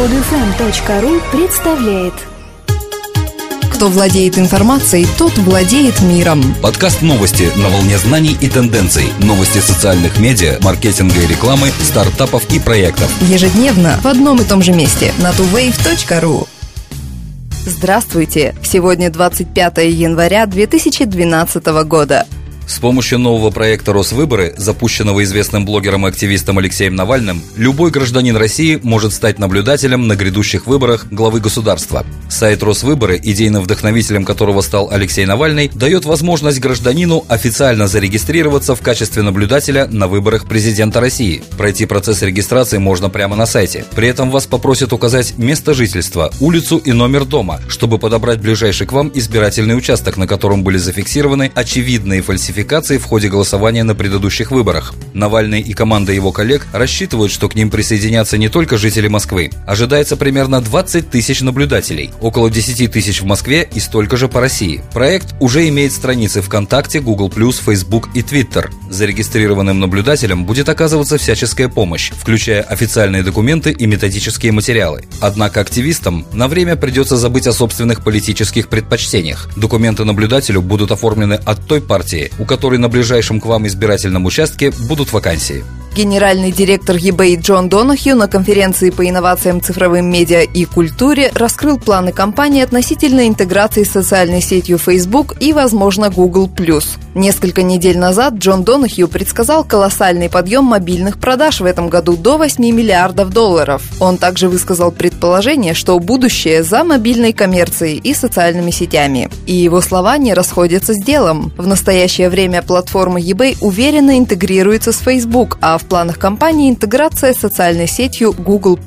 Подфм.ру представляет Кто владеет информацией, тот владеет миром. Подкаст новости на волне знаний и тенденций. Новости социальных медиа, маркетинга и рекламы, стартапов и проектов. Ежедневно в одном и том же месте на tuwave.ru. Здравствуйте! Сегодня 25 января 2012 года. С помощью нового проекта «Росвыборы», запущенного известным блогером и активистом Алексеем Навальным, любой гражданин России может стать наблюдателем на грядущих выборах главы государства. Сайт «Росвыборы», идейным вдохновителем которого стал Алексей Навальный, дает возможность гражданину официально зарегистрироваться в качестве наблюдателя на выборах президента России. Пройти процесс регистрации можно прямо на сайте. При этом вас попросят указать место жительства, улицу и номер дома, чтобы подобрать ближайший к вам избирательный участок, на котором были зафиксированы очевидные фальсификации фальсификаций в ходе голосования на предыдущих выборах. Навальный и команда его коллег рассчитывают, что к ним присоединятся не только жители Москвы. Ожидается примерно 20 тысяч наблюдателей, около 10 тысяч в Москве и столько же по России. Проект уже имеет страницы ВКонтакте, Google+, Facebook и Twitter. Зарегистрированным наблюдателям будет оказываться всяческая помощь, включая официальные документы и методические материалы. Однако активистам на время придется забыть о собственных политических предпочтениях. Документы наблюдателю будут оформлены от той партии, у которой на ближайшем к вам избирательном участке будут вакансии. Генеральный директор eBay Джон Донахью на конференции по инновациям цифровым медиа и культуре раскрыл планы компании относительно интеграции с социальной сетью Facebook и, возможно, Google+. Несколько недель назад Джон Донахью предсказал колоссальный подъем мобильных продаж в этом году до 8 миллиардов долларов. Он также высказал предположение, что будущее за мобильной коммерцией и социальными сетями. И его слова не расходятся с делом. В настоящее время платформа eBay уверенно интегрируется с Facebook, а в планах компании интеграция с социальной сетью Google+.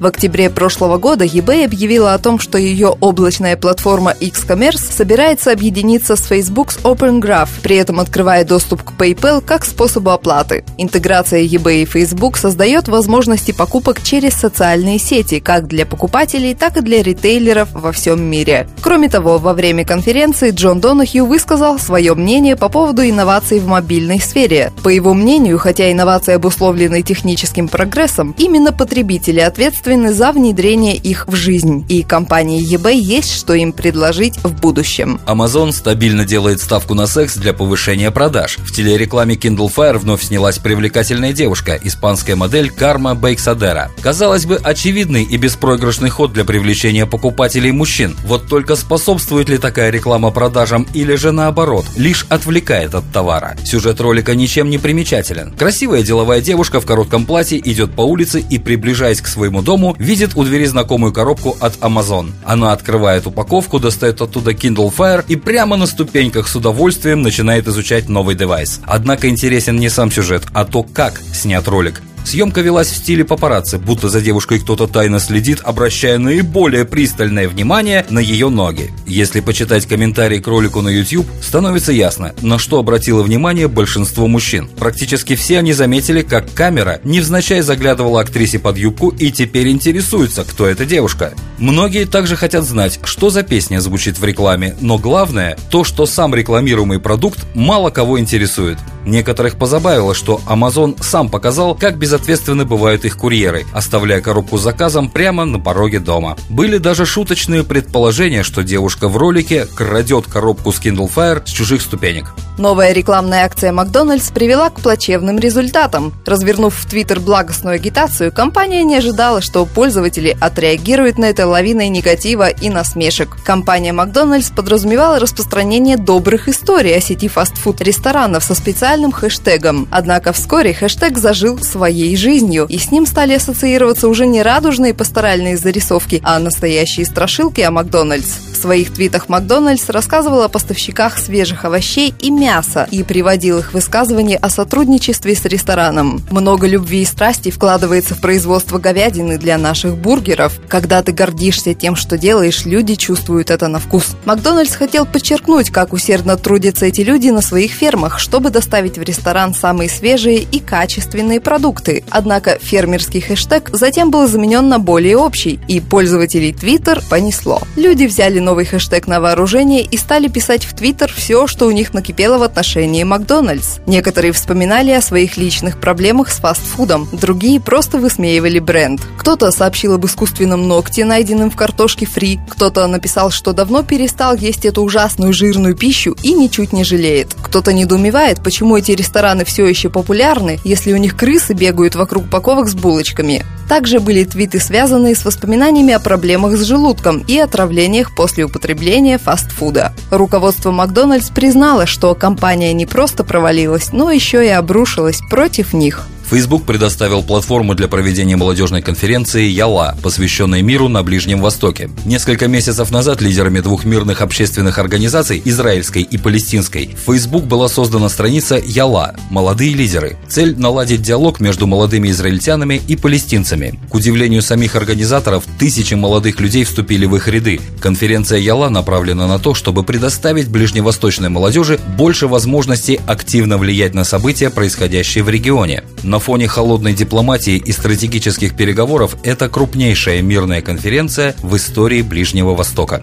В октябре прошлого года eBay объявила о том, что ее облачная платформа X-Commerce собирается объединиться с Facebook с Open Graph, при этом открывая доступ к PayPal как способу оплаты. Интеграция eBay и Facebook создает возможности покупок через социальные сети как для покупателей, так и для ритейлеров во всем мире. Кроме того, во время конференции Джон Донахью высказал свое мнение по поводу инноваций в мобильной сфере. По его мнению, хотя инновации обусловлены техническим прогрессом, именно потребители ответственны за внедрение их в жизнь, и компании eBay есть что им предложить в будущем. Amazon стабильно делает ставку на секс для повышения продаж. В телерекламе Kindle Fire вновь снялась привлекательная девушка, испанская модель Карма Бейксадера. Казалось бы, очевидный и беспроигрышный ход для привлечения покупателей мужчин. Вот только способствует ли такая реклама продажам или же наоборот, лишь отвлекает от товара. Сюжет ролика ничем не примечателен. Красивая деловая Деловая девушка в коротком платье идет по улице и, приближаясь к своему дому, видит у двери знакомую коробку от Amazon. Она открывает упаковку, достает оттуда Kindle Fire и прямо на ступеньках с удовольствием начинает изучать новый девайс. Однако интересен не сам сюжет, а то, как снят ролик. Съемка велась в стиле папарацци, будто за девушкой кто-то тайно следит, обращая наиболее пристальное внимание на ее ноги. Если почитать комментарии к ролику на YouTube, становится ясно, на что обратило внимание большинство мужчин. Практически все они заметили, как камера невзначай заглядывала актрисе под юбку и теперь интересуются, кто эта девушка. Многие также хотят знать, что за песня звучит в рекламе, но главное, то, что сам рекламируемый продукт мало кого интересует. Некоторых позабавило, что Amazon сам показал, как безответственны бывают их курьеры, оставляя коробку с заказом прямо на пороге дома. Были даже шуточные предположения, что девушка в ролике крадет коробку с Kindle Fire с чужих ступенек. Новая рекламная акция Макдональдс привела к плачевным результатам. Развернув в Твиттер благостную агитацию, компания не ожидала, что пользователи отреагируют на это лавиной негатива и насмешек. Компания Макдональдс подразумевала распространение добрых историй о сети фастфуд-ресторанов со специальным хэштегом. Однако вскоре хэштег зажил своей жизнью, и с ним стали ассоциироваться уже не радужные пасторальные зарисовки, а настоящие страшилки о Макдональдс. В своих твитах Макдональдс рассказывал о поставщиках свежих овощей и мяса и приводил их высказывания о сотрудничестве с рестораном. Много любви и страсти вкладывается в производство говядины для наших бургеров. Когда ты гордишься тем, что делаешь, люди чувствуют это на вкус. Макдональдс хотел подчеркнуть, как усердно трудятся эти люди на своих фермах, чтобы доставить доставить в ресторан самые свежие и качественные продукты. Однако фермерский хэштег затем был заменен на более общий, и пользователей Twitter понесло. Люди взяли новый хэштег на вооружение и стали писать в Twitter все, что у них накипело в отношении Макдональдс. Некоторые вспоминали о своих личных проблемах с фастфудом, другие просто высмеивали бренд. Кто-то сообщил об искусственном ногте, найденном в картошке фри, кто-то написал, что давно перестал есть эту ужасную жирную пищу и ничуть не жалеет. Кто-то недоумевает, почему эти рестораны все еще популярны, если у них крысы бегают вокруг упаковок с булочками. Также были твиты, связанные с воспоминаниями о проблемах с желудком и отравлениях после употребления фастфуда. Руководство Макдональдс признало, что компания не просто провалилась, но еще и обрушилась против них. Facebook предоставил платформу для проведения молодежной конференции «Яла», посвященной миру на Ближнем Востоке. Несколько месяцев назад лидерами двух мирных общественных организаций, израильской и палестинской, в Facebook была создана страница «Яла» – «Молодые лидеры». Цель – наладить диалог между молодыми израильтянами и палестинцами. К удивлению самих организаторов, тысячи молодых людей вступили в их ряды. Конференция «Яла» направлена на то, чтобы предоставить ближневосточной молодежи больше возможностей активно влиять на события, происходящие в регионе. На фоне холодной дипломатии и стратегических переговоров это крупнейшая мирная конференция в истории Ближнего Востока.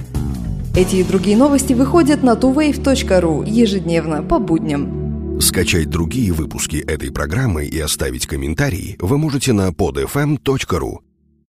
Эти и другие новости выходят на tuwave.ru ежедневно по будням. Скачать другие выпуски этой программы и оставить комментарии вы можете на podfm.ru.